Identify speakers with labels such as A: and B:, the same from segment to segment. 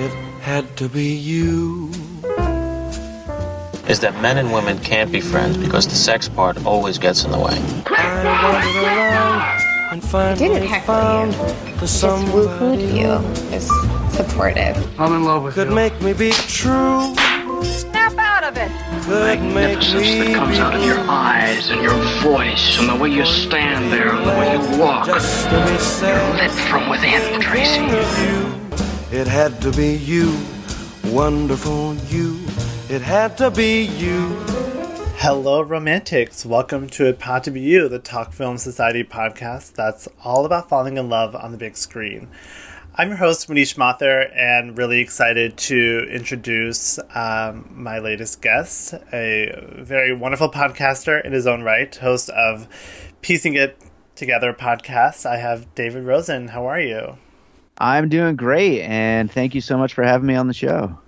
A: It had to be you.
B: Is that men and women can't be friends because the sex part always gets in the way.
A: I wandered around and finally
C: didn't heckle
A: found
C: you.
A: the
C: Just
A: someone
C: woo-hooed you. Is supportive.
D: I'm in love with
A: could
D: you.
A: make me be true.
C: Snap out of it.
A: Could make
D: Magnificence
A: me
D: that comes out of your eyes and your voice and the way you stand there and the way you walk.
A: Just to be sad.
D: Lit from within, Tracy.
A: It had to be you, wonderful you. It had to be you.
E: Hello, romantics. Welcome to It Pod to Be You, the Talk Film Society podcast that's all about falling in love on the big screen. I'm your host, Manish Mathur, and really excited to introduce um, my latest guest, a very wonderful podcaster in his own right, host of Piecing It Together podcast. I have David Rosen. How are you?
F: I'm doing great, and thank you so much for having me on the show.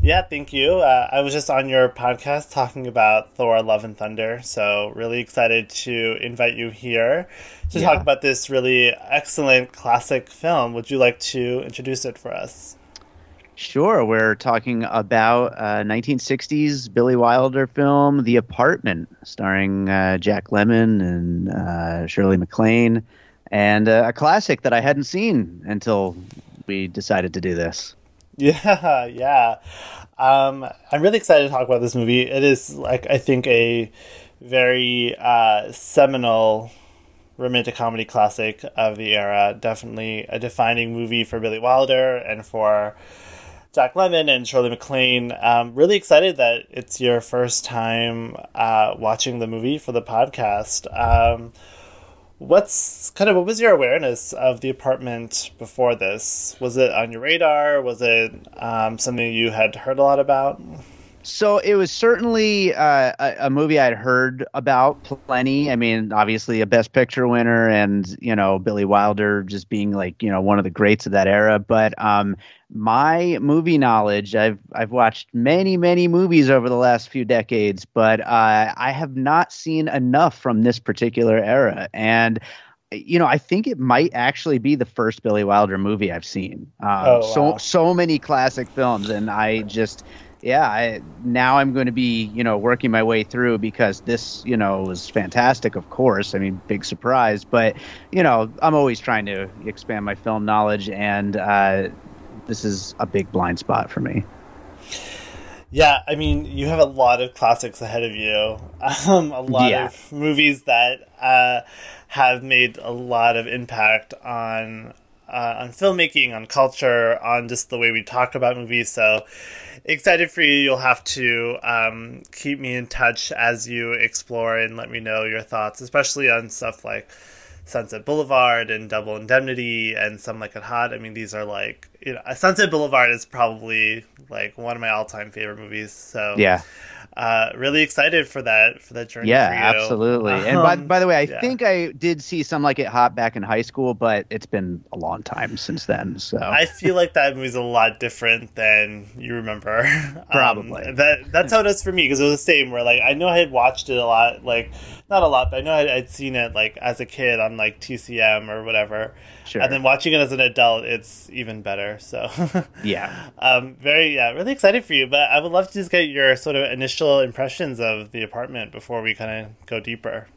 E: Yeah, thank you. Uh, I was just on your podcast talking about Thor: Love and Thunder, so really excited to invite you here to
F: Yeah.
E: talk about this really excellent classic film. Would you like to introduce it for us?
F: Sure, we're talking about uh, 1960s Billy Wilder film The Apartment, starring uh, Jack Lemmon and uh, Shirley MacLaine, and uh, a classic that I hadn't seen until we decided to do this.
E: Yeah, yeah. Um, I'm really excited to talk about this movie. It is like I think a very uh, seminal romantic comedy classic of the era. Definitely a defining movie for Billy Wilder and for Jack Lemmon and Shirley MacLaine. Um, really excited that it's your first time uh, watching the movie for the podcast. Um, what's kind of what was your awareness of the apartment before this? Was it on your radar? Was it um, something you had heard a lot about?
F: So it was certainly uh, a, a movie I'd heard about plenty. I mean, obviously a Best Picture winner, and you know Billy Wilder just being like you know one of the greats of that era. But um, my movie knowledge, I've I've watched many many movies over the last few decades, but uh, I have not seen enough from this particular era, and. You know, I think it might actually be the first Billy Wilder movie I've seen. Um,
E: Oh,
F: so so many classic films, and I just yeah, I, now I'm going to be, you know, working my way through because this, you know, was fantastic, of course. I mean, big surprise, but, you know, I'm always trying to expand my film knowledge, and uh, this is a big blind spot for me.
E: Yeah, I mean, you have a lot of classics ahead of you. Um, a lot
F: Yeah.
E: of movies that uh, have made a lot of impact on uh, on filmmaking, on culture, on just the way we talk about movies. So excited for you. You'll have to um, keep me in touch as you explore and let me know your thoughts, especially on stuff like Sunset Boulevard and Double Indemnity and Some Like It Hot. I mean, these are like you know, Sunset Boulevard is probably like one of my all-time favorite movies. So
F: Yeah,
E: uh, really excited for that for that journey.
F: yeah, absolutely. and by,
E: Um,
F: by the way, I
E: yeah.
F: think I did see some like it hot back in high school, but it's been a long time since then. So
E: I feel like that movie's a lot different than you remember. Um,
F: Probably.
E: that that's how it is for me because it was the same. Where like I know I had watched it a lot, like not a lot, but I know I'd, I'd seen it like as a kid on like TCM or whatever.
F: Sure.
E: And then watching it as an adult, it's even better. So
F: yeah.
E: um, very yeah, really excited for you. But I would love to just get your sort of initial impressions of the apartment before we kind of go deeper.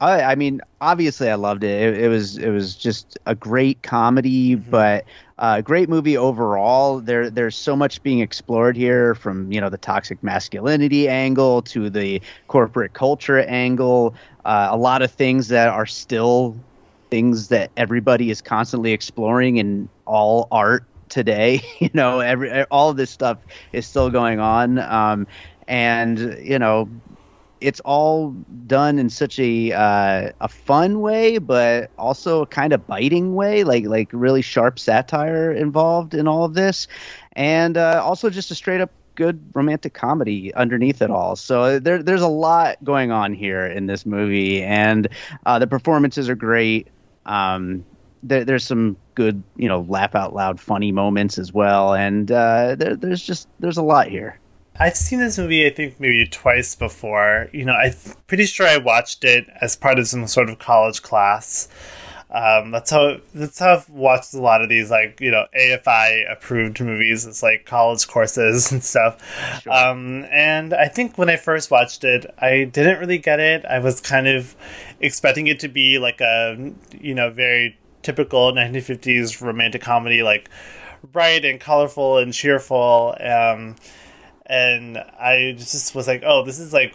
F: I, I mean, obviously, I loved it. it. It was it was just a great comedy, but uh, great movie overall. There there's so much being explored here, from you know the toxic masculinity angle to the corporate culture angle. Uh, a lot of things that are still things that everybody is constantly exploring in all art today. you know, every all this stuff is still going on, um, and you know it's all done in such a uh, a fun way, but also a kind of biting way, like like really sharp satire involved in all of this, and uh, also just a straight up good romantic comedy underneath it all. So there there's a lot going on here in this movie, and uh, the performances are great. Um, there, there's some good, you know, laugh out loud, funny moments as well, and uh, there, there's just there's a lot here.
E: I've seen this movie, I think, maybe twice before. You know, I'm pretty sure I watched it as part of some sort of college class. Um, that's how that's how I've watched a lot of these like you know AFI approved movies. It's like college courses and stuff. Sure. Um, and I think when I first watched it, I didn't really get it. I was kind of expecting it to be like a you know very typical 1950s romantic comedy, like bright and colorful and cheerful. Um, and I just was like, oh, this is like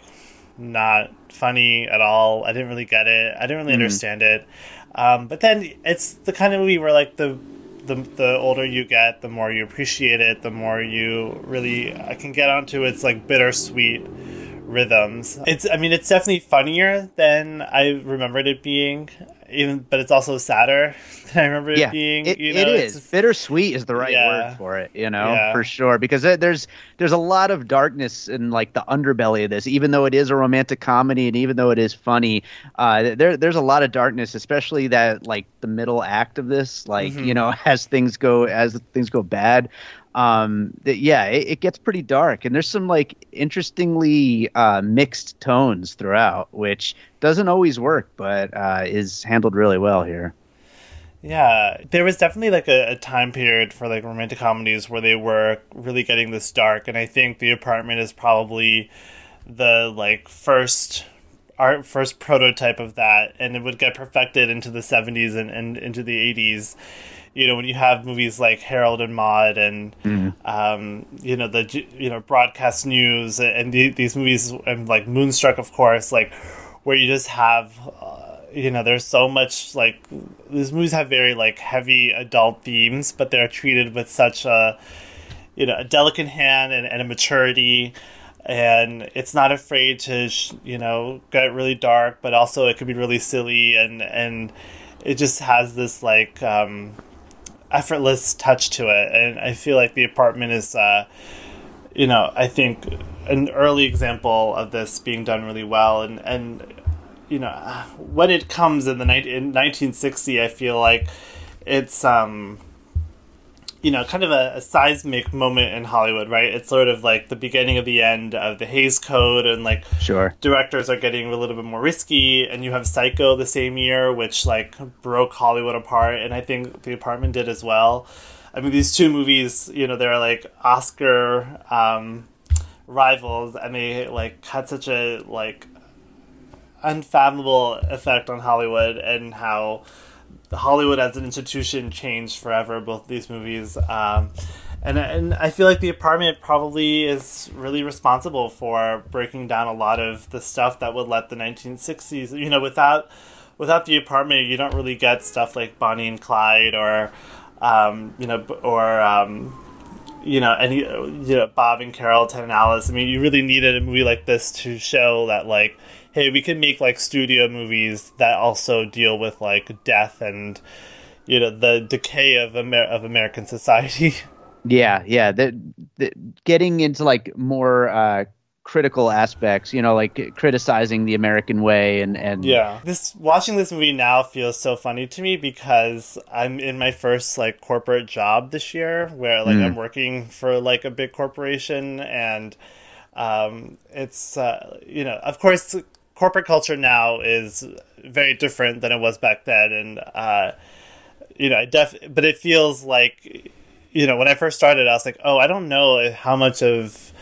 E: not funny at all. I didn't really get it. I didn't really mm understand it. Um, but then it's the kind of movie where like the the the older you get, the more you appreciate it, the more you really I can get onto its like bittersweet rhythms. It's I mean it's definitely funnier than I remembered it being even but it's also sadder than I remember yeah, it being.
F: It,
E: you know,
F: it is bittersweet is the right yeah. word for it. You know, yeah. for sure because there's there's a lot of darkness in like the underbelly of this. Even though it is a romantic comedy and even though it is funny, uh, there there's a lot of darkness, especially that like the middle act of this. Like mm-hmm. you know, as things go as things go bad, um that, yeah it, it, gets pretty dark. And there's some like interestingly uh mixed tones throughout which doesn't always work but uh is handled really well here.
E: Yeah there was definitely like a, a time period for like romantic comedies where they were really getting this dark. And i think the apartment is probably the like first our first prototype of that. And it would get perfected into the 70s and, and into the 80s you know when you have movies like Harold and Maude and mm. um, you know the you know broadcast news and the, these movies and like Moonstruck of course like where you just have uh, you know there's so much like these movies have very like heavy adult themes but they're treated with such a you know a delicate hand and, and a maturity and it's not afraid to you know get really dark but also it could be really silly and and it just has this like um effortless touch to it, and I feel like the apartment is, uh, you know, I think an early example of this being done really well, and and you know when it comes in the ni- in 1960, I feel like it's um you know, kind of a, a, seismic moment in Hollywood, right? It's sort of like the beginning of the end of the Hays Code, and like
F: sure
E: directors are getting a little bit more risky. And you have Psycho the same year, which like broke Hollywood apart, and I think The Apartment did as well. I mean, these two movies, you know, they're like Oscar um, rivals, and they like had such a like unfathomable effect on Hollywood and how Hollywood as an institution changed forever. Both these movies, um, and and I feel like the apartment probably is really responsible for breaking down a lot of the stuff that would let the 1960s. You know, without without the apartment, you don't really get stuff like Bonnie and Clyde or um, you know or um, you know any you know Bob and Carol, Ted and Alice. I mean, you really needed a movie like this to show that like hey, we can make like studio movies that also deal with like death and you know the decay of Amer- of American society.
F: Yeah, yeah. The, the getting into like more uh, critical aspects, you know, like criticizing the American way and and
E: yeah. This watching this movie now feels so funny to me because I'm in my first like corporate job this year where like mm. I'm working for like a big corporation and um it's uh you know, of course corporate culture now is very different than it was back then, and uh, you know, I def. But it feels like, you know, when I first started, I was like, oh, I don't know how much of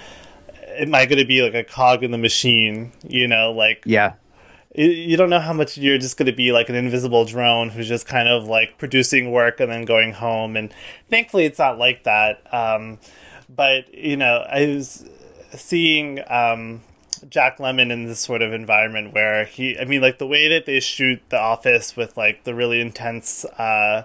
E: am I going to be like a cog in the machine, you know, like
F: yeah.
E: You don't know how much you're just going to be like an invisible drone who's just kind of like producing work and then going home. And thankfully, it's not like that. Um, but you know, I was seeing um, Jack Lemmon in this sort of environment where he, I mean, like the way that they shoot The Office with like the really intense, uh,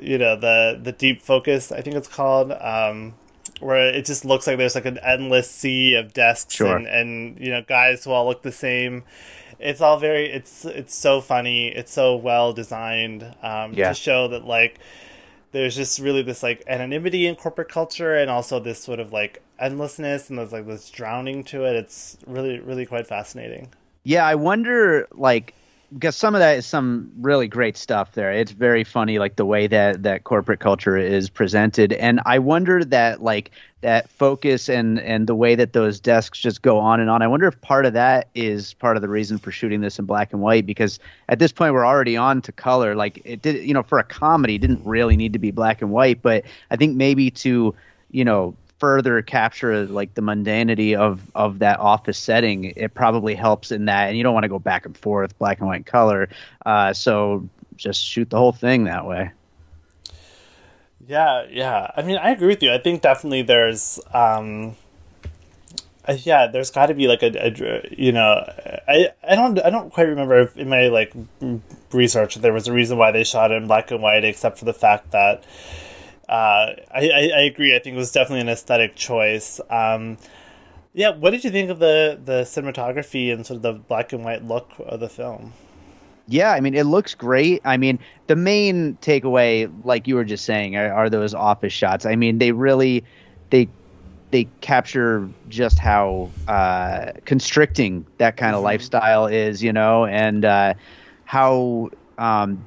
E: you know, the the deep focus, I think it's called, um, where it just looks like there's like an endless sea of desks
F: sure.
E: and, and you know guys who all look the same. It's all very, it's it's so funny. It's so well designed um, yeah. to show that like there's just really this like anonymity in corporate culture and also this sort of like endlessness and there's like this drowning to it. It's really really quite fascinating.
F: Yeah i wonder like because some of that is some really great stuff there. It's very funny, like the way that that corporate culture is presented, and I wonder that like that focus and and the way that those desks just go on and on. I wonder if part of that is part of the reason for shooting this in black and white because at this point we're already on to color. Like it did, you know, for a comedy, didn't really need to be black and white, but I think maybe to you know further capture like the mundanity of of that office setting it probably helps in that and you don't want to go back and forth black and white color uh, so just shoot the whole thing that way.
E: Yeah yeah. I mean i agree with you. I think definitely there's um uh, yeah there's got to be like a, a, you know i i don't i don't quite remember if in my like research there was a reason why they shot it in black and white except for the fact that uh, I, I, I, agree. I think it was definitely an aesthetic choice. Um, yeah, what did you think of the the cinematography and sort of the black and white look of the film?
F: Yeah, I mean, it looks great. I mean, the main takeaway, like you were just saying, are, are those office shots. I mean, they really they they capture just how uh, constricting that kind of mm-hmm. lifestyle is, you know, and uh, how um,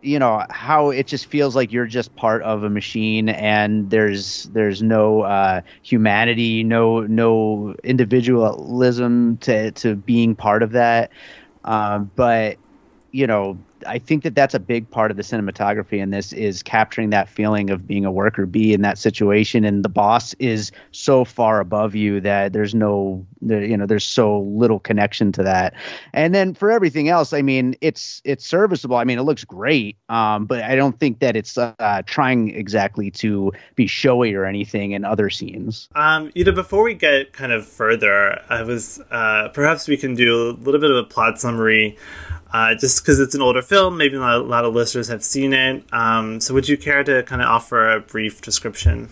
F: you know how it just feels like you're just part of a machine and there's there's no uh, humanity no no individualism to to being part of that. Um, but you know I think that that's a big part of the cinematography in this is capturing that feeling of being a worker bee in that situation, and the boss is so far above you that there's no, you know, there's so little connection to that. And then for everything else, I mean, it's it's serviceable. I mean, it looks great, um, but I don't think that it's uh, trying exactly to be showy or anything in other scenes.
E: Um, you know, before we get kind of further, I was uh, perhaps we can do a little bit of a plot summary uh, just because it's an older film, maybe not a lot of listeners have seen it. Um, so, would you care to kind of offer a brief description?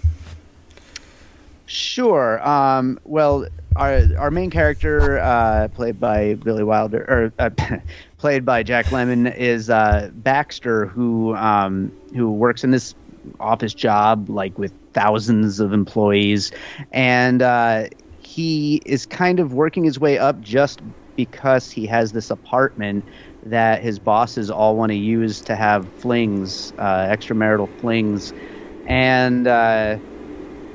F: Sure. Um, well, our our main character, uh, played by Billy Wilder, or uh, played by Jack Lemmon, is uh, Baxter, who um, who works in this office job, like with thousands of employees, and uh, he is kind of working his way up just because he has this apartment that his bosses all want to use to have flings, uh, extramarital flings, and uh,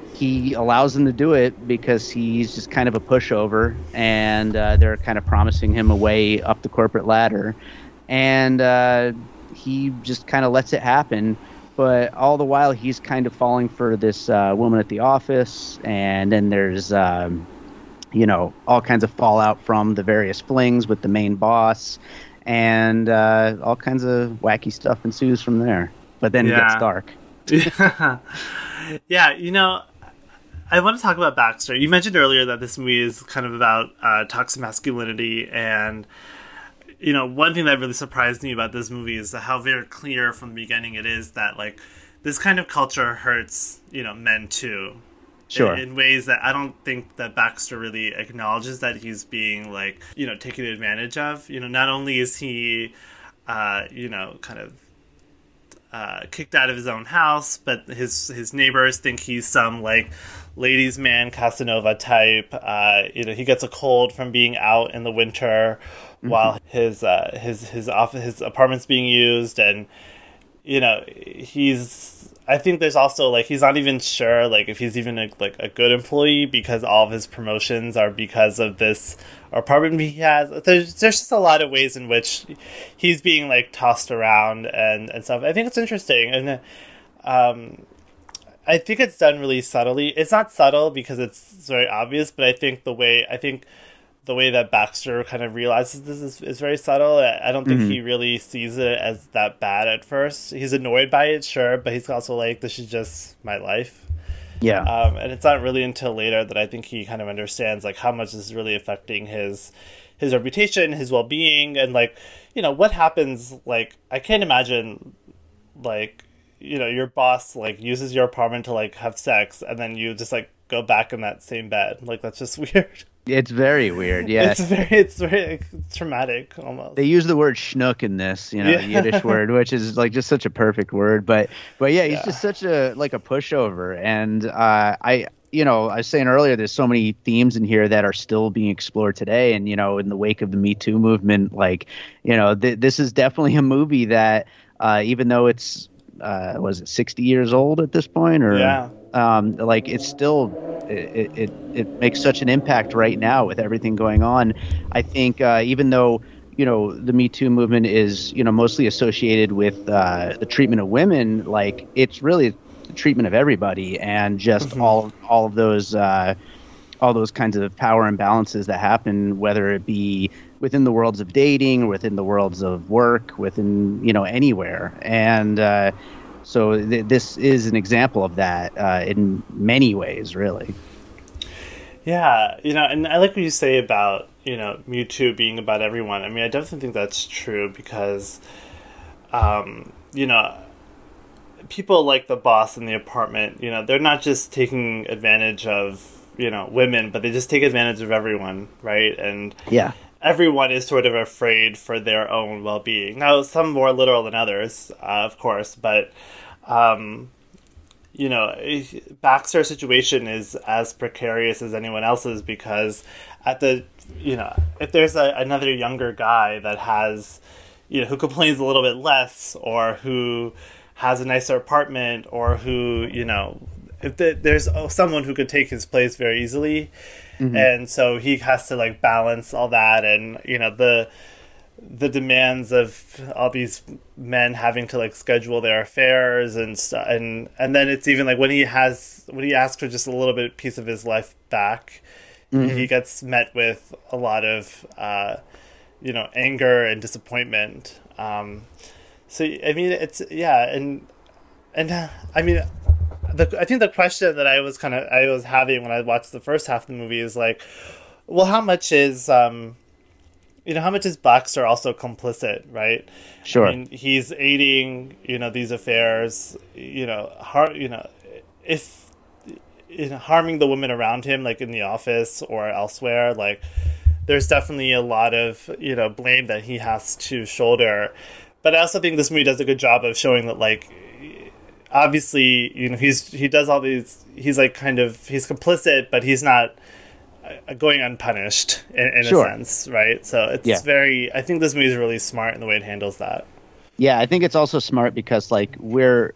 F: he allows them to do it because he's just kind of a pushover, and uh, they're kind of promising him a way up the corporate ladder, and uh, he just kind of lets it happen. But all the while, he's kind of falling for this uh, woman at the office, and then there's. Um, you know all kinds of fallout from the various flings with the main boss and uh, all kinds of wacky stuff ensues from there. But then yeah. it gets dark.
E: yeah, you know, I want to talk about Baxter. You mentioned earlier that this movie is kind of about uh, toxic masculinity, and you know, one thing that really surprised me about this movie is how very clear from the beginning it is that like this kind of culture hurts, you know, men too
F: sure.
E: in, in, ways that I don't think that Baxter really acknowledges that he's being like you know taken advantage of. You know, not only is he, uh, you know, kind of. Uh, kicked out of his own house, but his his neighbors think he's some like ladies' man Casanova type. Uh, you know, he gets a cold from being out in the winter mm-hmm. while his uh, his his office his apartment's being used, and you know he's I think there's also like he's not even sure like if he's even a, like a good employee because all of his promotions are because of this apartment he has. There's there's just a lot of ways in which he's being like tossed around and and stuff. I think it's interesting and um I think it's done really subtly. It's not subtle because it's very obvious, but I think the way I think the way that Baxter kind of realizes this is, is very subtle. I don't think mm-hmm. he really sees it as that bad at first. He's annoyed by it, sure, but he's also like, this is just my life.
F: Yeah.
E: Um, and it's not really until later that I think he kind of understands like how much this is really affecting his his reputation, his well being, and like you know what happens. Like I can't imagine like you know your boss like uses your apartment to like have sex, and then you just like go back in that same bed. Like that's just weird.
F: It's very weird. Yeah,
E: it's very it's very traumatic almost.
F: They use the word schnook in this, you know, yeah. Yiddish word, which is like just such a perfect word. But but yeah, he's yeah. just such a like a pushover, and uh, I you know, I was saying earlier, there's so many themes in here that are still being explored today. And, you know, in the wake of the Me Too movement, like, you know, th- this is definitely a movie that, uh, even though it's, uh, was it 60 years old at this point or,
E: Yeah.
F: Um, like it's still, it, it, it makes such an impact right now with everything going on. I think, uh, even though, you know, the Me Too movement is, you know, mostly associated with, uh, the treatment of women, like it's really the treatment of everybody and just all all of those uh, all those kinds of power imbalances that happen, whether it be within the worlds of dating, within the worlds of work, within you know anywhere, and uh, so th- this is an example of that uh, in many ways, really.
E: Yeah, you know, and I like what you say about you know Me Too being about everyone. I mean, I definitely think that's true because, um, you know, people like the boss in the apartment. You know, they're not just taking advantage of you know women, but they just take advantage of everyone, right? And
F: Yeah,
E: everyone is sort of afraid for their own well-being. Now, some more literal than others, uh, of course, but um, you know, Baxter's situation is as precarious as anyone else's because at the you know, if there's a, another younger guy that has you know who complains a little bit less or who has a nicer apartment or who you know if the, there's someone who could take his place very easily and so he has to like balance all that and you know the the demands of all these men having to like schedule their affairs and stuff and and then it's even like when he has when he asks for just a little bit piece of his life back he gets met with a lot of uh you know anger and disappointment. Um so i mean it's yeah and and uh, i mean the, I think the question that I was kind of I was having when I watched the first half of the movie is like, well, how much is um, you know, how much is Baxter also complicit, right?
F: Sure.
E: I mean, he's aiding you know these affairs, you know, har- you know, if you know, harming the women around him, like in the office or elsewhere, like there's definitely a lot of you know blame that he has to shoulder. But I also think this movie does a good job of showing that like obviously you know he's he does all these he's like kind of he's complicit but he's not uh, going unpunished in, in
F: Sure.
E: a sense right so it's
F: Yeah.
E: very i think this movie is really smart in the way it handles that
F: Yeah, I think it's also smart because like we're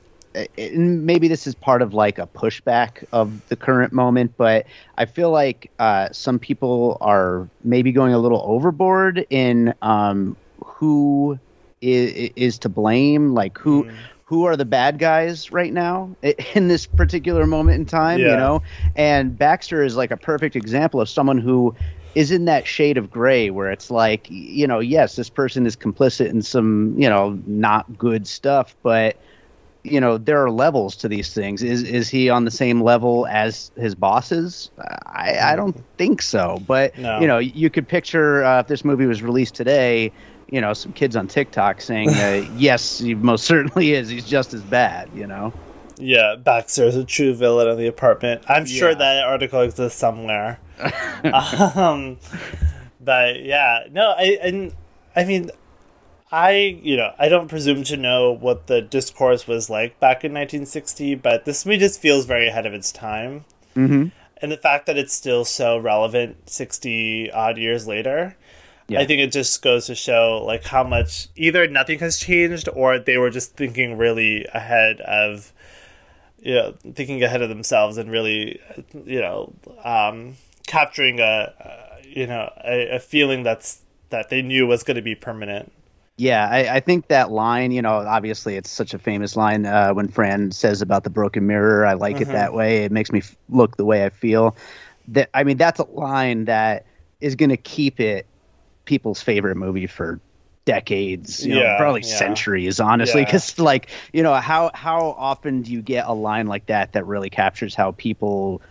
F: and maybe this is part of like a pushback of the current moment, but I feel like uh, some people are maybe going a little overboard in um, who is, is to blame, like who who are the bad guys right now in this particular moment in time, you know? And Baxter is like a perfect example of someone who is in that shade of gray where it's like, you know, yes, this person is complicit in some, you know, not good stuff, but you know, there are levels to these things. Is is he on the same level as his bosses? I, I don't think so. But
E: No.
F: you know, you could picture uh, if this movie was released today, you know, some kids on TikTok saying, uh, "Yes, he most certainly is. He's just as bad." You know.
E: yeah baxter is a true villain of the apartment i'm sure
F: Yeah.
E: that article exists somewhere um but yeah no i and i mean I, you know, I don't presume to know what the discourse was like back in 1960, but this movie just feels very ahead of its time.
F: Mm-hmm.
E: And the fact that it's still so relevant 60 odd years later,
F: Yeah.
E: I think it just goes to show like how much either nothing has changed or they were just thinking really ahead of, you know, thinking ahead of themselves and really, you know, um, capturing a, a you know, a, a feeling that's that they knew was going to be permanent.
F: Yeah, I, I think that line, you know, obviously it's such a famous line uh, when Fran says about the broken mirror. I like it that way. It makes me f- look the way I feel. That I mean, that's a line that is going to keep it people's favorite movie for decades, you know,
E: Yeah,
F: probably
E: yeah.
F: centuries, honestly.
E: Yeah.
F: Because like, you know, how how often do you get a line like that that really captures how people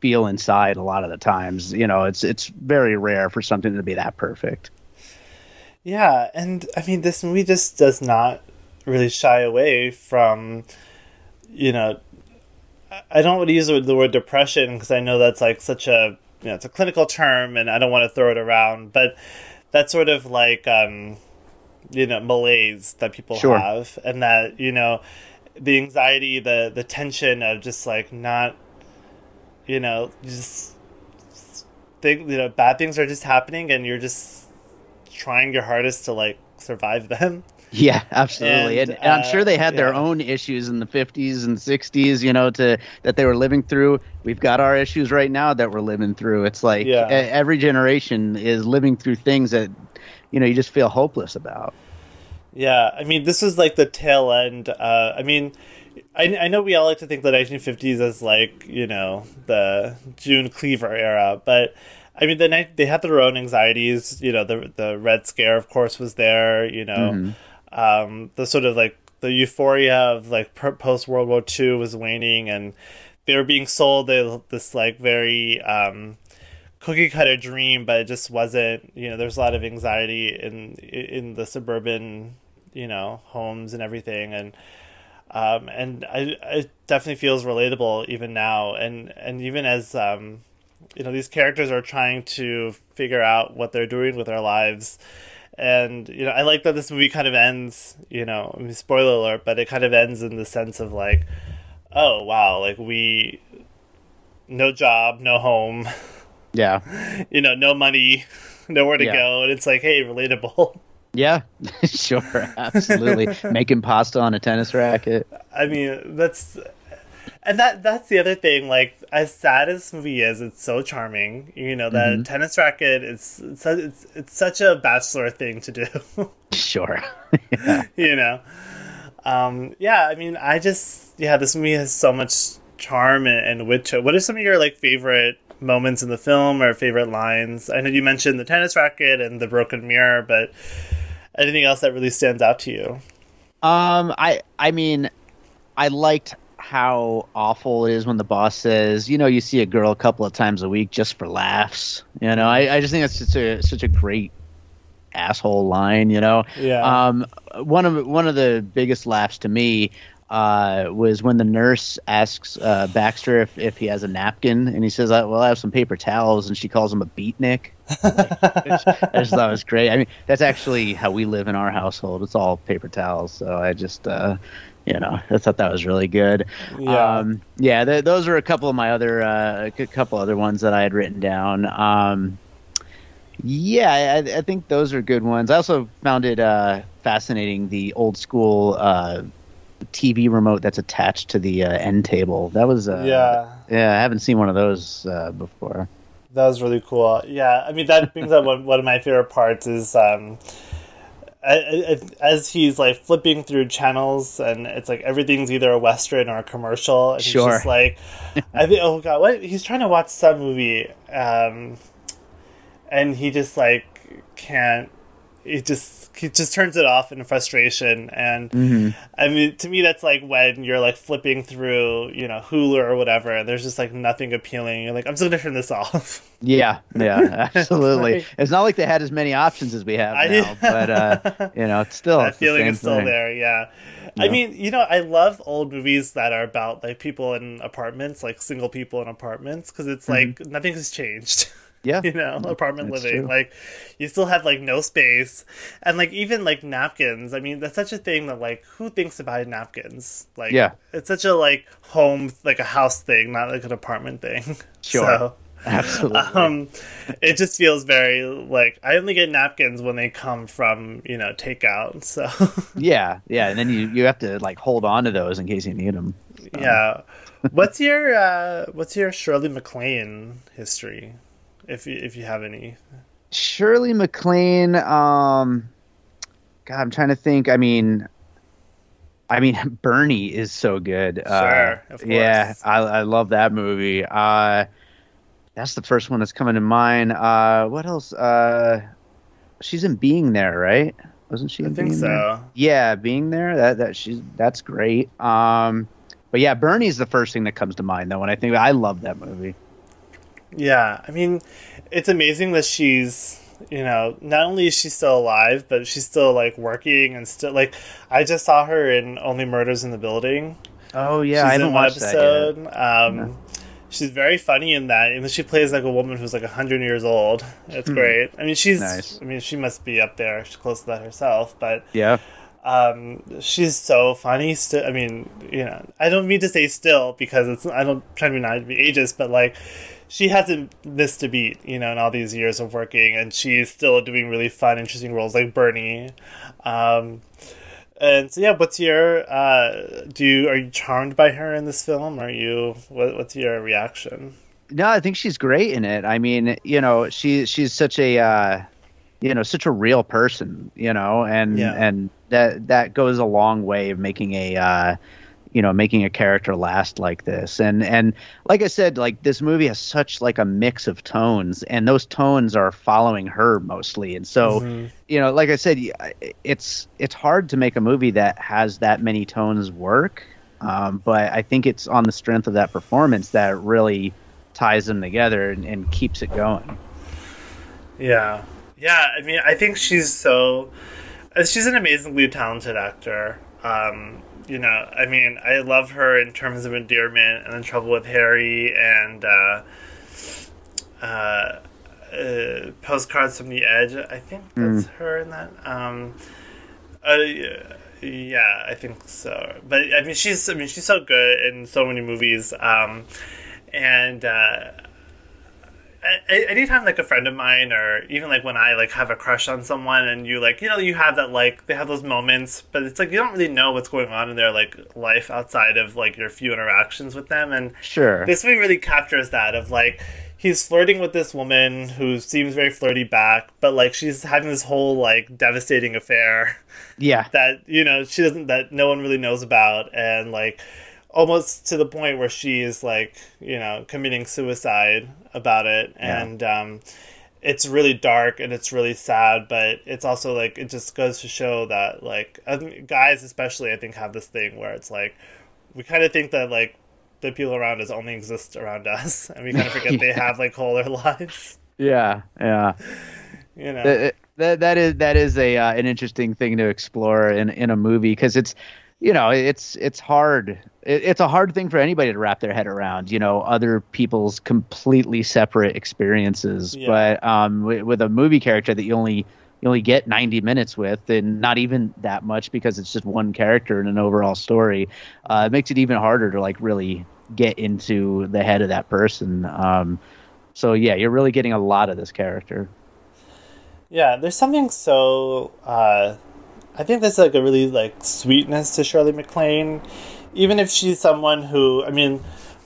F: feel inside? A lot of the times, you know, it's it's very rare for something to be that perfect.
E: Yeah, and I mean, this movie just does not really shy away from, you know, I- don't want to use the word- the word depression because I know that's like such a, you know, it's a clinical term and I don't want to throw it around, but that sort of like, um, you know, malaise that people
F: Sure.
E: have and that, you know, the anxiety, the, the tension of just like not, you know, just think you know bad things are just happening, and you're just trying your hardest to like survive them.
F: Yeah, absolutely.
E: And,
F: And, and, I'm sure they had their own issues in the 50s and 60s, you know, to that they were living through. We've got our issues right now that we're living through. It's like
E: Yeah.
F: every generation is living through things that you know, you just feel hopeless about.
E: Yeah, I mean, this is like the tail end. Uh, I mean, I, I know we all like to think the 1950s as like you know the June Cleaver era, but I mean, the night they had their own anxieties. You know, the the Red Scare, of course, was there. You know, um, the sort of like the euphoria of like post World War II was waning, and they were being sold this like very um, cookie cutter dream, but it just wasn't. You know, there's a lot of anxiety in in the suburban, you know, homes and everything, and um, and I it definitely feels relatable even now, and and even as um, you know, these characters are trying to figure out what they're doing with their lives. And you know, I like that this movie kind of ends. You know, I mean, spoiler alert, but it kind of ends in the sense of like, oh wow, like we, no job, no home,
F: Yeah.
E: you know, no money, nowhere to
F: Yeah.
E: go, and it's like, hey, relatable.
F: Yeah. sure. Absolutely. Making pasta on a tennis racket.
E: I mean, that's and that that's the other thing. Like, as sad as this movie is, it's so charming. You know, that tennis racket it's, su- it's it's such a bachelor thing to do.
F: Sure.
E: you know, um, yeah. I mean, I just yeah, this movie has so much charm and, and wit to it. What are some of your like favorite moments in the film or favorite lines? I know you mentioned the tennis racket and the broken mirror, but anything else that really stands out to you?
F: Um, I I mean, I liked how awful it is when the boss says, you know, you see a girl a couple of times a week just for laughs. You know, I, I just think that's such a such a great asshole line. You know,
E: Yeah.
F: Um, one of one of the biggest laughs to me uh, was when the nurse asks uh, Baxter if, if he has a napkin, and he says, "I- "Well, I have some paper towels," and she calls him a beatnik. I just thought it was great. I mean, that's actually how we live in our household. It's all paper towels. So I just, uh, you know, I thought that was really good.
E: Yeah.
F: Um, yeah. Th- those are a couple of my other, uh, a couple other ones that I had written down. Um, yeah, I, I think those are good ones. I also found it uh, fascinating the old school uh, TV remote that's attached to the uh, end table. That was, uh,
E: yeah.
F: yeah. I haven't seen one of those uh, before.
E: That was really cool. Yeah, I mean that brings up one, one of my favorite parts is um, as he's like flipping through channels and it's like everything's either a western or a commercial. And
F: Sure.
E: He's just like, I think, oh god, what? He's trying to watch some movie, um, and he just like can't. He just he just turns it off in frustration, and I mean to me that's like when you're like flipping through you know Hulu or whatever, and there's just like nothing appealing. You're like, I'm just gonna turn this off.
F: Yeah, yeah, absolutely.
E: Like-
F: it's not like they had as many options as we have
E: I-
F: now, but uh, you know, it's still
E: that feeling is still
F: thing.
E: there yeah. i mean you know i love old movies that are about like people in apartments like single people in apartments because it's like nothing has changed
F: Yeah,
E: you know apartment
F: That's
E: living
F: true.
E: like you still have like no space and like even like napkins i mean that's such a thing that like who thinks about napkins like
F: Yeah.
E: it's such a like home like a house thing not like an apartment thing
F: Sure.
E: so
F: absolutely.
E: um it just feels very like i only get napkins when they come from you know takeout so
F: yeah, yeah, and then you you have to like hold on to those in case you need them.
E: yeah what's your uh what's your shirley maclaine history if you if you have any
F: Shirley MacLaine. Um, God, I'm trying to think. I mean, I mean, Bernie is so good.
E: Sure,
F: uh, Yeah. I, I love that movie. Uh, that's the first one that's coming to mind. Uh, what else? Uh, she's in Being There, right? Wasn't she?
E: i
F: In
E: think
F: Being
E: so
F: There? Yeah, Being There. That that she's that's great. Um, but yeah, Bernie's the first thing that comes to mind though when I think I love that movie.
E: Yeah i mean it's amazing that she's you know not only is she still alive but she's still like working and still like i just saw her in only murders in the building
F: Oh yeah,
E: she's
F: I haven't watched that
E: episode.
F: yet.
E: Um, She's very funny in that, and she plays like a woman who's like hundred years old. It's great. I mean, she's.
F: Hmm. Nice.
E: I mean, she must be up there. She's close to that herself, but
F: Yeah.
E: Um, she's so funny. Still, I mean, you know, I don't mean to say still because it's I don't try to be not to be ageist, but like she hasn't missed a beat, you know, in all these years of working, and she's still doing really fun, interesting roles like Bernie. Um, and so, yeah, what's your uh, do you are you charmed by her in this film? Are you what, what's your reaction?
F: No, I think she's great in it. I mean, you know, she she's such a uh, you know such a real person, you know, and
E: Yeah.
F: and that that goes a long way of making a uh, you know making a character last like this. And and like I said, like this movie has such like a mix of tones, and those tones are following her mostly. And so, you know, like I said, it's it's hard to make a movie that has that many tones work. Um, but I think it's on the strength of that performance that really ties them together and, and keeps it going.
E: Yeah, yeah. I mean, I think she's so. uh, She's an amazingly talented actor. Um, you know, I mean, I love her in terms of endearment and in Trouble with Harry and uh, uh, uh, Postcards from the Edge. I think that's her in that. Um, uh, yeah, I think so. But I mean, she's I mean she's so good in so many movies. Um, and uh, anytime like a friend of mine or even like when I like have a crush on someone and you like you know you have that like they have those moments but it's like you don't really know what's going on in their like life outside of like your few interactions with them and
F: Sure.
E: this movie really captures that of like he's flirting with this woman who seems very flirty back but like she's having this whole like devastating affair
F: yeah.
E: that you know she doesn't that no one really knows about and like almost to the point where she's like you know committing suicide about it and um it's really dark and it's really sad but it's also like it just goes to show that like guys especially i think have this thing where it's like we kind of think that like the people around us only exist around us and we kind of forget they have like whole other lives
F: Yeah. Yeah.
E: you know
F: That, that, that is that is a uh, an interesting thing to explore in in a movie because it's you know it's it's hard it's a hard thing for anybody to wrap their head around you know other people's completely separate experiences
E: Yeah.
F: but um with, with a movie character that you only you only get 90 minutes with and not even that much because it's just one character in an overall story uh, it makes it even harder to like really get into the head of that person um so yeah you're really getting a lot of this character
E: Yeah, there's something so. Uh, I think there's like a really like sweetness to Shirley MacLaine, even if she's someone who. I mean,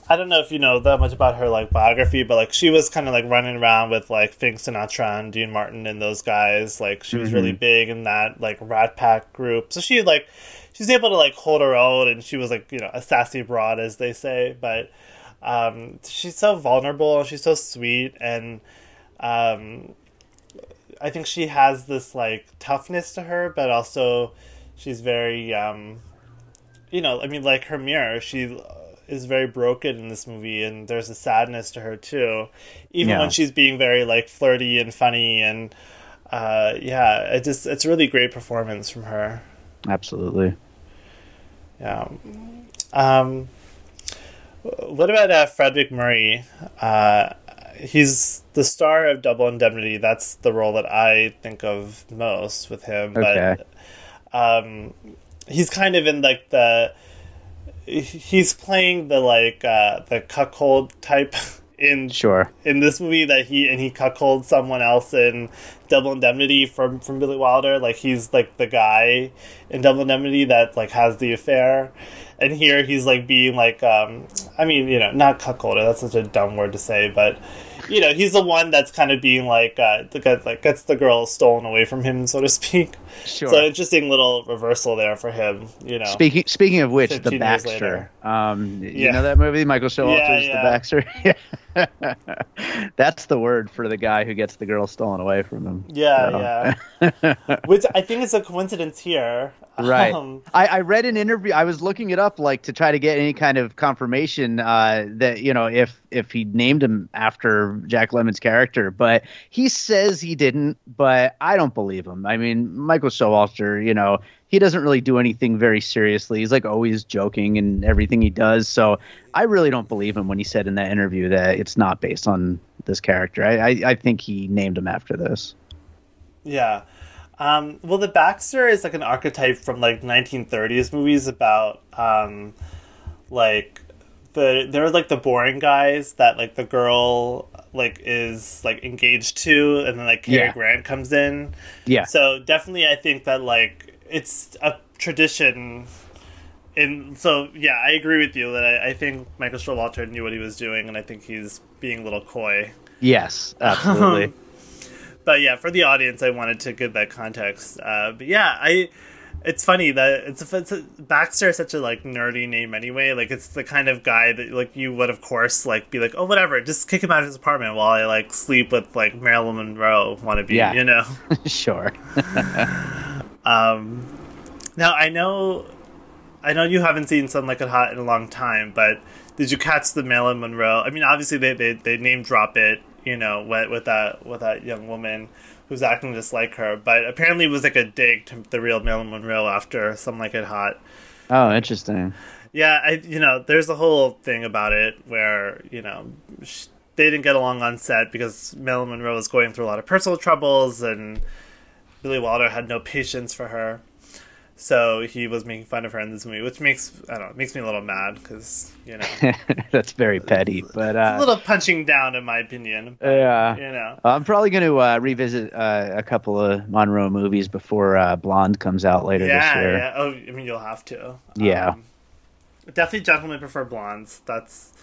E: I don't know if you know that much about her like biography, but like she was kind of like running around with like Frank Sinatra and Dean Martin and those guys. Like she was really big in that like Rat Pack group, so she like she's able to like hold her own, and she was like you know a sassy broad as they say, but um, she's so vulnerable and she's so sweet and. Um, I think she has this like toughness to her, but also she's very, um, you know, I mean, like her mirror, she uh, is very broken in this movie, and there's a sadness to her too, even
F: Yeah.
E: when she's being very like flirty and funny, and uh, yeah, it just it's a really great performance from her.
F: absolutely
E: Yeah. Um, what about uh, Fred MacMurray? Uh, he's the star of Double Indemnity. That's the role that I think of most with him.
F: Okay.
E: But um, he's kind of in like the he's playing the like uh, the cuckold type in
F: Sure.
E: in this movie that he and he cuckolded someone else in Double Indemnity from from Billy Wilder. Like he's like the guy in Double Indemnity that like has the affair, and here he's like being like um I mean you know not cuckolded that's such a dumb word to say but you know he's the one that's kind of being like uh the guy like gets the girl stolen away from him so to speak.
F: Sure.
E: So interesting little reversal there for him. You know.
F: Speaking speaking of which, the Baxter. Um, you
E: Yeah.
F: know that movie, Michael Showalter's
E: Yeah,
F: The Baxter. That's the word for the guy who gets the girl stolen away from him.
E: Yeah,
F: So-
E: yeah. Which I think is a coincidence here.
F: Right.
E: Um,
F: I, I read an interview. I was looking it up, like to try to get any kind of confirmation uh, that you know if if he named him after Jack Lemmon's character, but he says he didn't. But I don't believe him. I mean, Michael Showalter, you know, he doesn't really do anything very seriously. He's like always joking and everything he does. So I really don't believe him when he said in that interview that it's not based on this character. I I, I think he named him after this.
E: Yeah. Um, well, the Baxter is like an archetype from like 1930s movies about um, like the they're like the boring guys that like the girl like is like engaged to, and then like Cary
F: Yeah.
E: Grant comes in.
F: Yeah.
E: So definitely, I think that like it's a tradition. And so, yeah, I agree with you that I, I think Michael Showalter knew what he was doing, and I think he's being a little coy.
F: Yes, absolutely.
E: But yeah, for the audience, I wanted to give that context. Uh, but yeah, I. It's funny that it's, it's a, Baxter is such a like nerdy name anyway. Like it's the kind of guy that like you would of course like be like, oh whatever, just kick him out of his apartment while I like sleep with like Marilyn Monroe wannabe,
F: Yeah.
E: you know.
F: sure.
E: Um, now I know, I know you haven't seen Some Like It Hot in a long time, but did you catch the Marilyn Monroe? I mean, obviously they they, they name drop it, you know, with, with that with that young woman who's acting just like her, but apparently it was like a dig to the real Marilyn Monroe after Some Like It Hot.
F: Oh, interesting.
E: Yeah, I you know, there's a whole thing about it where you know. Sh- they didn't get along on set because Marilyn Monroe was going through a lot of personal troubles, and Billy Wilder had no patience for her. So he was making fun of her in this movie, which makes I don't know, makes me a little mad because you know
F: That's very petty, but
E: a
F: uh,
E: little punching down in my opinion.
F: yeah.
E: You know,
F: I'm probably going to uh, revisit uh, a couple of Monroe movies before uh, Blonde comes out later
E: yeah,
F: this year.
E: yeah. Oh, I mean, you'll have to.
F: Yeah.
E: Um, definitely, gentlemen prefer blondes. That's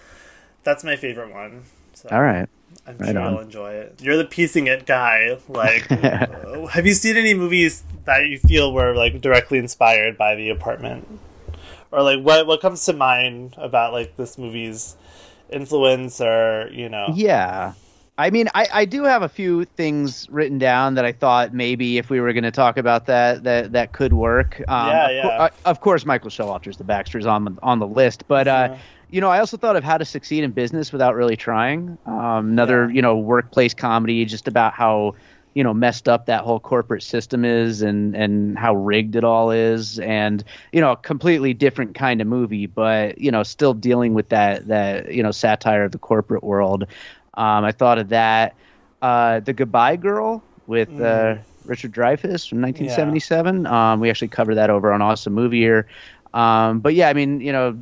E: that's my favorite one. So
F: All right.
E: I'm
F: right
E: sure
F: on.
E: you'll enjoy it. You're the piecing it guy. Like, uh, have you seen any movies that you feel were like directly inspired by The Apartment, or like what what comes to mind about like this movie's influence, or you know?
F: Yeah. I mean, I, I do have a few things written down that I thought maybe if we were going to talk about that, that that could work. Um,
E: Yeah,
F: of,
E: yeah.
F: uh, of course, Michael Showalter's the Baxter's on the on the list, but uh,
E: Mhm.
F: You know, I also thought of how to succeed in business without really trying. Um, another
E: Yeah.
F: you know workplace comedy, just about how you know messed up that whole corporate system is and and how rigged it all is and you know a completely different kind of movie but you know still dealing with that that you know satire of the corporate world. Um, i thought of that. Uh, the goodbye girl with uh, richard dreyfuss from 1977 um, we actually covered that over on awesome movie year um, but yeah i mean you know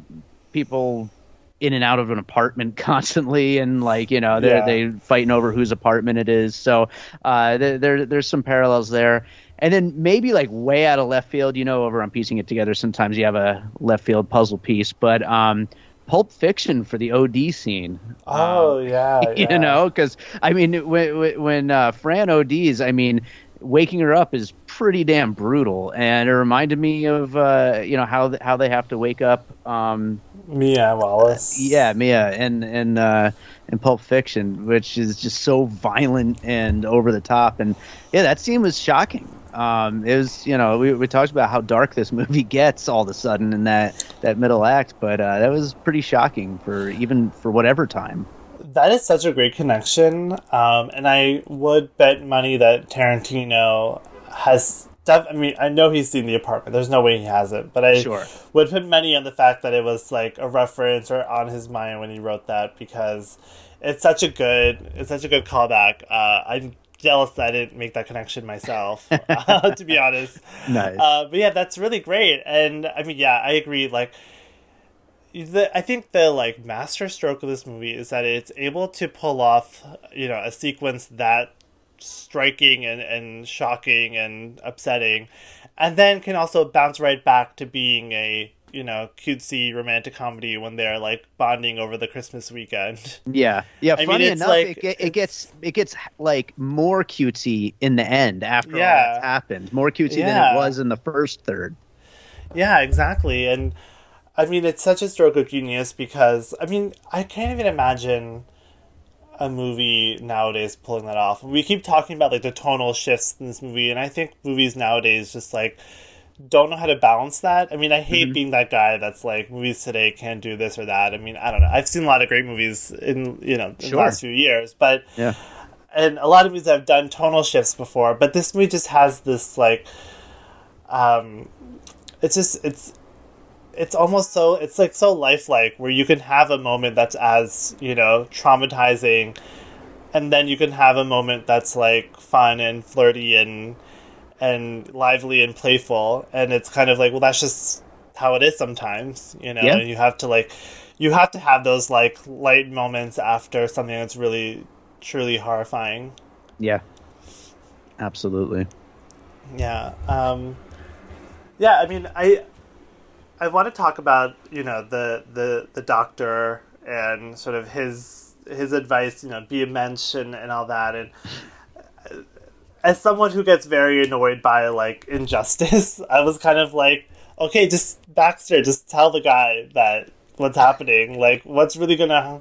F: people in and out of an apartment constantly and like you know they're
E: Yeah.
F: they fighting over whose apartment it is. So uh there, there there's some parallels there. And then maybe like way out of left field you know over on piecing it together sometimes you have a left field puzzle piece but um pulp fiction for the od scene.
E: Oh yeah,
F: you know because i mean when when- when uh, fran od's i mean waking her up is pretty damn brutal. And it reminded me of uh you know how how they have to wake up um
E: Mia Wallace.
F: yeah, Mia and and uh, and Pulp Fiction, which is just so violent and over the top, and yeah, that scene was shocking. Um, it was, you know, we, we talked about how dark this movie gets all of a sudden in that that middle act, but uh, that was pretty shocking for even for whatever time.
E: That is such a great connection, um, and I would bet money that Tarantino has. Def- I mean, I know he's seen the apartment. There's no way he hasn't, but I
F: Sure.
E: would put money on the fact that it was like a reference or on his mind when he wrote that because it's such a good, it's such a good callback. Uh, I'm jealous that I didn't make that connection myself, uh, to be honest.
F: Nice.
E: Uh, but yeah, that's really great, and I mean, yeah, I agree. Like, the, I think the like master stroke of this movie is that it's able to pull off, you know, a sequence that striking and, and shocking and upsetting, and then can also bounce right back to being a you know cutesy romantic comedy when they're like bonding over the Christmas weekend.
F: Yeah, yeah.
E: I
F: Funny
E: it's
F: enough,
E: like-
F: it, it gets it gets like more cutesy in the end after
E: Yeah.
F: all that's happened. More cutesy than it was in the first third.
E: Yeah, exactly. And I mean, it's such a stroke of genius because, I mean, I can't even imagine a movie nowadays pulling that off. We keep talking about like the tonal shifts in this movie, and I think movies nowadays just like don't know how to balance that. I mean, I hate being that guy that's like movies today can't do this or that. I mean, I don't know. I've seen a lot of great movies in you know in the last few years, but
F: Yeah.
E: and a lot of movies have done tonal shifts before, but this movie just has this like, um, it's just it's it's almost so it's like so lifelike where you can have a moment that's as you know traumatizing, and then you can have a moment that's like fun and flirty and and lively and playful, and it's kind of like, well, that's just how it is sometimes, you know.
F: Yeah.
E: And you have to like, you have to have those like light moments after something that's really truly horrifying.
F: Yeah. Absolutely.
E: Yeah. Um, yeah. I mean, I I want to talk about you know the the the doctor and sort of his his advice. You know, be a mensch and, and all that. And uh, as someone who gets very annoyed by like injustice, I was kind of like, okay, just Baxter, just tell the guy that what's happening. Like, what's really gonna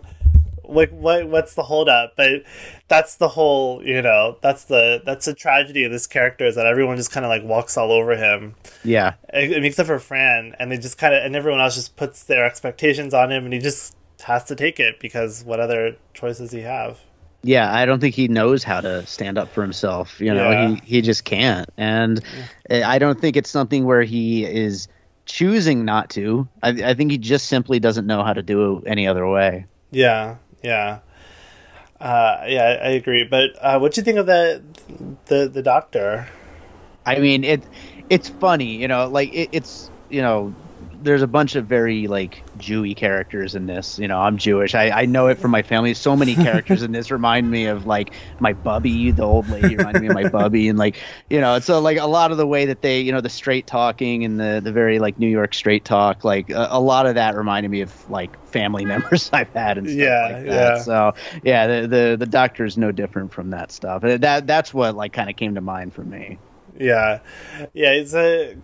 E: like what what's the holdup? But that's the whole you know that's the that's the tragedy of this character is that everyone just kind of like walks all over him
F: Yeah.
E: Except for Fran, and they just kind of, and everyone else just puts their expectations on him, and he just has to take it because what other choices he have?
F: Yeah, I don't think he knows how to stand up for himself. You know,
E: Yeah.
F: he he just can't, and I don't think it's something where he is choosing not to. I, I think he just simply doesn't know how to do it any other way.
E: Yeah, yeah, uh, yeah. I, agree. But uh, what do you think of the the the doctor?
F: I mean, it it's funny, you know, like it, it's you know, there's a bunch of very like Jewy characters in this. You know, I'm Jewish. I, I know it from my family. So many characters in this remind me of like my bubby, the old lady reminded me of my bubby, and like you know, so like a lot of the way that they, you know, the straight talking and the the very like New York straight talk, like a, a lot of that reminded me of like family members I've had and stuff
E: Yeah,
F: like that.
E: yeah.
F: So yeah, the the the doctor is no different from that stuff. That that's what like kind of came to mind for me.
E: Yeah, yeah. He's a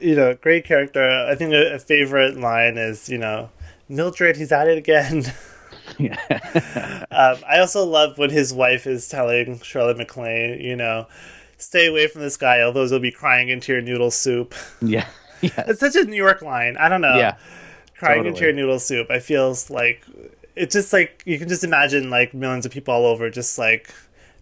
E: you know great character. I think a, a favorite line is you know Mildred, he's at it again.
F: Yeah.
E: Um, I also love when his wife is telling Shirley MacLaine, you know, stay away from this guy, otherwise he'll be crying into your noodle soup.
F: yeah. Yeah.
E: It's such a New York line. I don't know.
F: Yeah.
E: Crying into your noodle soup. I feels like it's just like you can just imagine like millions of people all over just like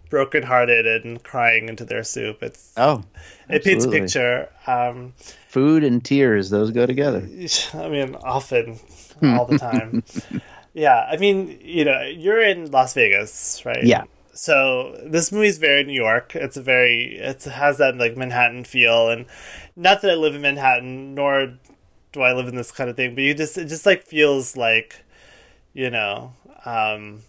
E: brokenhearted and crying into their soup. It's
F: Oh,
E: it paints a picture. Um,
F: food and tears, those go together.
E: I mean, often, all the time. yeah, I mean, you know, you're in Las Vegas, right?
F: Yeah.
E: So this movie's very New York. It's a very it has that like Manhattan feel, and not that I live in Manhattan, nor do I live in this kind of thing. But you just it just like feels like, you know, um,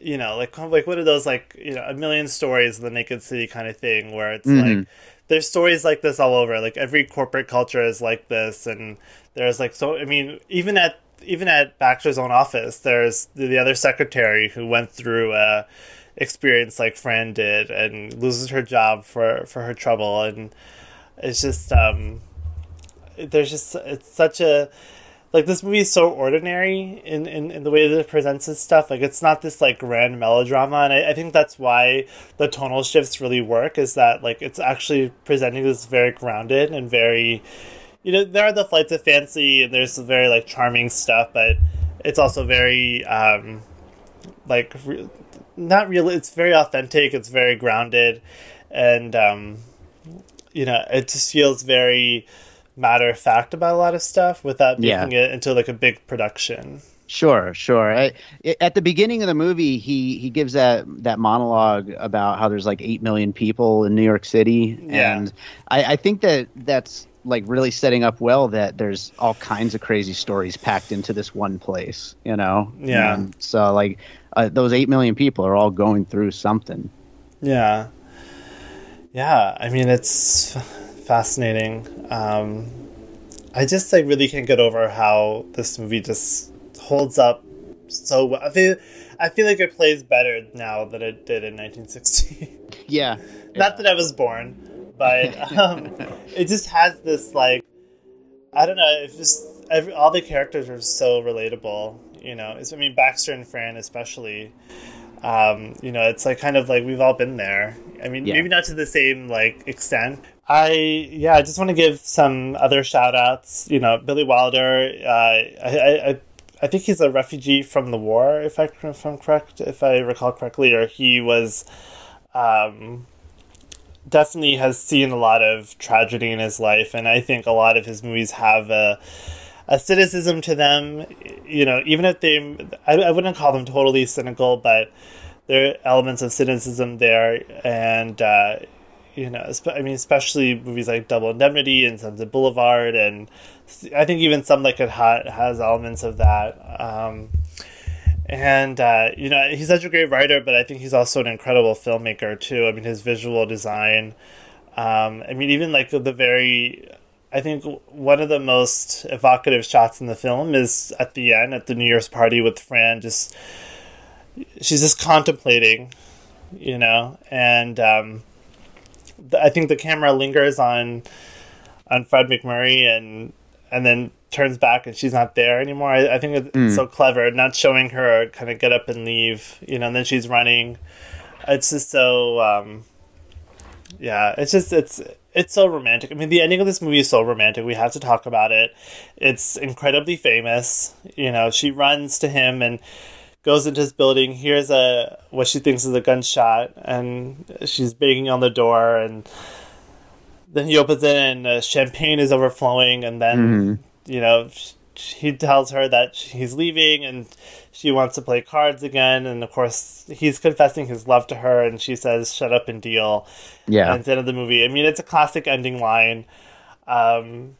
E: you know, like like what are those like you know a million stories in the Naked City kind of thing where it's like there's stories like this all over. Like every corporate culture is like this, and there's like so. I mean, even at even at Baxter's own office, there's the, the other secretary who went through a experience like Fran did and loses her job for for her trouble, and it's just um, there's just it's such a like this movie is so ordinary in, in, in the way that it presents its stuff. Like it's not this like grand melodrama, and I, I think that's why the tonal shifts really work. Is that like it's actually presenting this very grounded and very, you know, there are the flights of fancy and there's some very like charming stuff, but it's also very um, like re- not really It's very authentic. It's very grounded, and um, you know, it just feels very matter of fact about a lot of stuff without
F: Yeah.
E: making it into like a big production.
F: Sure, sure. I, at the beginning of the movie, he he gives that that monologue about how there's like eight million people in New York City,
E: Yeah.
F: and I, I think that that's like really setting up well that there's all kinds of crazy stories packed into this one place. You know?
E: Yeah.
F: And so like uh, those eight million people are all going through something.
E: Yeah. Yeah, I mean it's fascinating. Um, I just I really can't get over how this movie just holds up so well. I feel I feel like it plays better now than it did in 1960.
F: Yeah.
E: Not that I was born, but um, it just has this like I don't know. It's just every, all the characters are so relatable. You know, it's, I mean Baxter and Fran especially. Um, you know, it's like kind of like we've all been there. I mean,
F: Yeah.
E: maybe not to the same like extent. I yeah, I just want to give some other shout outs. You know, Billy Wilder. Uh, I, I I I think he's a refugee from the war, if I if I'm correct, if I recall correctly, or he was. Um, definitely has seen a lot of tragedy in his life, and I think a lot of his movies have a a cynicism to them. You know, even if they, I, I wouldn't call them totally cynical, but there are elements of cynicism there, and uh, you know, I mean, especially movies like Double Indemnity and Sunset Boulevard, and I think even Some Like It Hot has elements of that. Um, and uh, you know, he's such a great writer, but I think he's also an incredible filmmaker too. I mean, his visual design. Um, I mean, even like the, the very I think one of the most evocative shots in the film is at the end at the New Year's party with Fran. Just she's just contemplating, you know, and um, I think the camera lingers on on Fred MacMurray and and then turns back and she's not there anymore. I, I think it's mm. so clever, not showing her kind of get up and leave, you know, and then she's running. It's just so, um, yeah, it's just it's it's so romantic. I mean, the ending of this movie is so romantic. We have to talk about it. It's incredibly famous. You know, she runs to him and goes into his building, hears a what she thinks is a gunshot, and she's banging on the door, and then he opens it, and uh, champagne is overflowing, and then mm-hmm. you know he tells her that he's leaving, and she wants to play cards again, and of course he's confessing his love to her, and she says, "Shut up and deal."
F: Yeah,
E: at the end of the movie. I mean, it's a classic ending line. Um,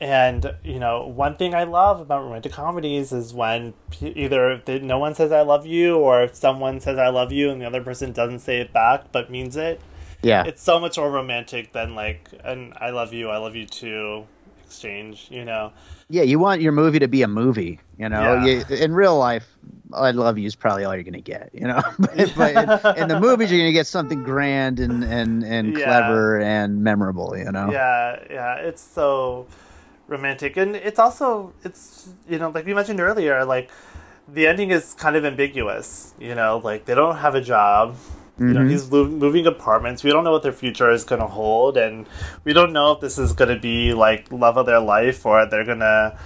E: and you know, one thing I love about romantic comedies is when either no one says "I love you" or someone says "I love you" and the other person doesn't say it back but means it.
F: Yeah,
E: it's so much more romantic than like an "I love you, I love you too" exchange. You know.
F: Yeah, you want your movie to be a movie. You know, yeah. you, in real life, "I love you" is probably all you're going to get. You know, but, but in, in, the movies, you're going to get something grand and and and yeah. clever and memorable. You know.
E: Yeah, yeah, it's so romantic. And it's also it's you know like we mentioned earlier like the ending is kind of ambiguous you know like they don't have a job. You know mm-hmm. he's lo- moving apartments. We don't know what their future is going to hold and we don't know if this is going to be like love of their life or they're going to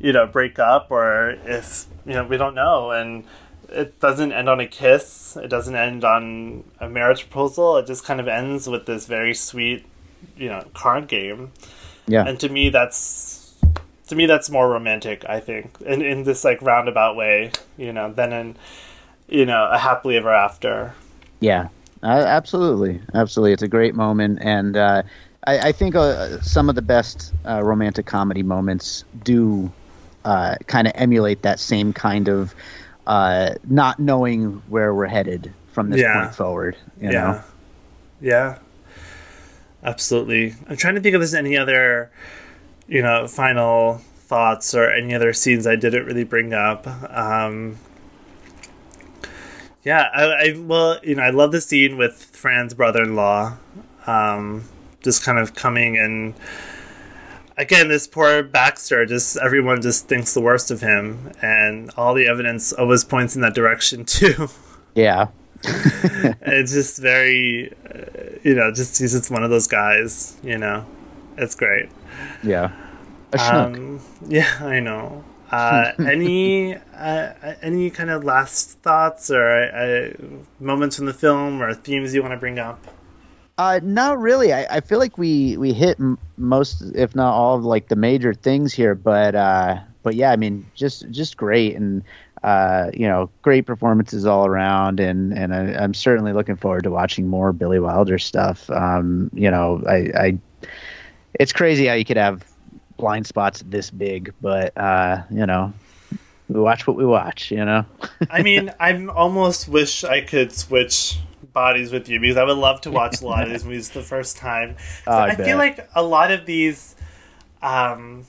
E: you know break up or if you know we don't know. And it doesn't end on a kiss. It doesn't end on a marriage proposal. It just kind of ends with this very sweet you know card game
F: yeah.
E: And to me, that's to me that's more romantic. I think, in in this like roundabout way, you know, than in you know a happily ever after.
F: Yeah. Uh, absolutely, absolutely. It's a great moment, and uh, I, I, think uh, some of the best uh, romantic comedy moments do uh, kind of emulate that same kind of uh, not knowing where we're headed from this yeah. point forward. You
E: yeah.
F: know?
E: Yeah absolutely. I'm trying to think if there's any other, you know, final thoughts or any other scenes I didn't really bring up. Um, yeah, I, I well, you know, I love the scene with Fran's brother-in-law, um, just kind of coming and again, this poor Baxter, just everyone just thinks the worst of him, and all the evidence always points in that direction too.
F: Yeah.
E: it's just very, uh, you know, just he's just one of those guys. You know, it's great.
F: Yeah.
E: Um, yeah, I know. Uh, any uh, any kind of last thoughts or uh, moments from the film or themes you want to bring up?
F: Uh, not really. I, I feel like we we hit m- most, if not all, of like the major things here. But uh, but yeah, I mean, just just great, and uh, you know, great performances all around, and and I, am certainly looking forward to watching more Billy Wilder stuff. Um, you know, I, I, it's crazy how you could have blind spots this big, but uh, you know, we watch what we watch. You know.
E: I mean, I almost wish I could switch bodies with you because I would love to watch a lot of these movies the first time. Oh, I, I feel like a lot of these. Um,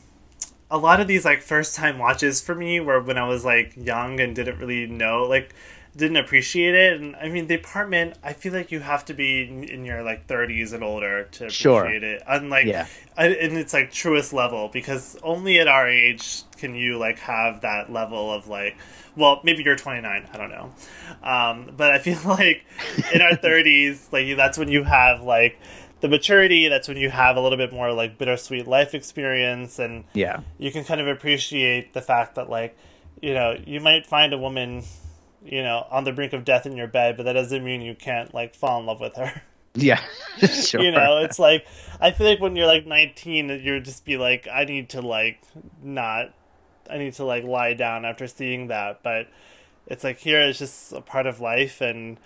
E: a lot of these like first time watches for me were when I was like young and didn't really know like didn't appreciate it and I mean the apartment I feel like you have to be in your like 30s and older to appreciate
F: sure.
E: it unlike yeah. and it's like truest level because only at our age can you like have that level of like well maybe you're 29 I don't know um, but I feel like in our 30s like that's when you have like the maturity that's when you have a little bit more like bittersweet life experience and
F: yeah.
E: you can kind of appreciate the fact that like you know you might find a woman you know on the brink of death in your bed but that doesn't mean you can't like fall in love with her.
F: Yeah. Sure.
E: you know it's like i feel like when you're like 19 you're just be like i need to like not i need to like lie down after seeing that but it's like here it's just a part of life and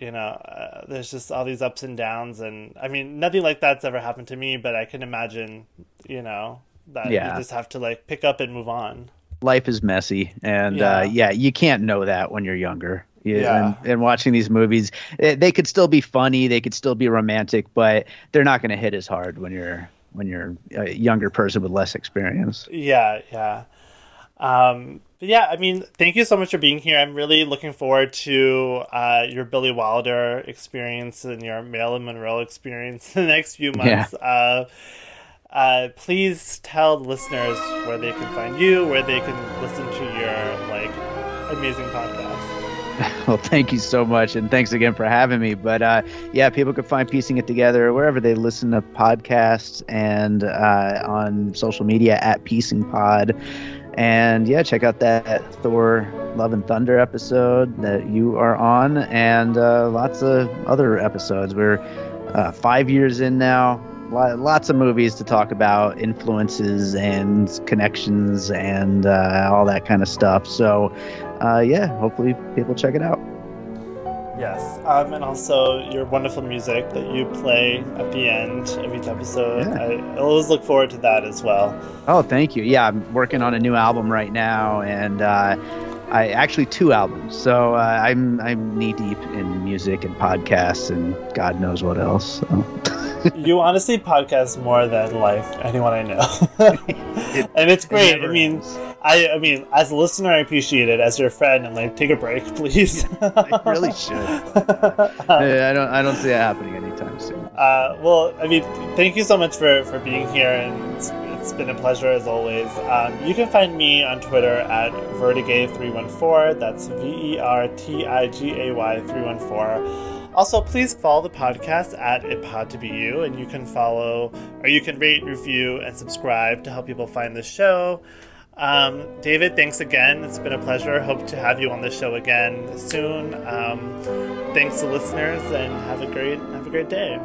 E: you know, uh, there's just all these ups and downs, and I mean, nothing like that's ever happened to me, but I can imagine, you know, that
F: Yeah.
E: you just have to like pick up and move on.
F: life is messy and
E: Yeah.
F: uh, yeah you can't know that when you're younger yeah,
E: Yeah.
F: And, and watching these movies eh, they could still be funny they could still be romantic but they're not going to hit as hard when you're when you're a younger person with less experience
E: Yeah, yeah. Um, but yeah, I mean, thank you so much for being here. I'm really looking forward to uh, your Billy Wilder experience and your Marilyn Monroe experience in the next few months. Uh, uh, please tell the listeners where they can find you, where they can listen to your like amazing podcast.
F: well thank you so much and thanks again for having me but uh, yeah people can find piecing it together wherever they listen to podcasts and uh, on social media at piecing pod and yeah check out that thor love and thunder episode that you are on and uh, lots of other episodes. We're uh, five years in now. Lots of movies to talk about influences and connections and uh, all that kind of stuff. So uh, yeah hopefully people check it out
E: Yes, um, and also your wonderful music that you play at the end of each episode.
F: Yeah.
E: I, I always look forward to that as well.
F: Oh, thank you. Yeah, I'm working on a new album right now, and uh, I actually two albums. So uh, I'm I'm knee deep in music and podcasts and God knows what else. So.
E: you honestly podcast more than like anyone I know, and it's great. I
F: never
E: mean,
F: ends.
E: I I mean, as a listener, I appreciate it. As your friend, and like, take a break, please.
F: I really should. I don't I don't see it happening anytime soon.
E: Uh, well, I mean, thank you so much for, for being here, and it's, it's been a pleasure as always. Um, you can find me on Twitter at Vertigay314. That's V E R T I G A Y 314. Also, please follow the podcast at It Pod to Be You, and you can follow, or you can rate, review, and subscribe to help people find the show. Um, David, thanks again. It's been a pleasure. Hope to have you on the show again soon. Um, thanks to listeners, and have a great have a great day.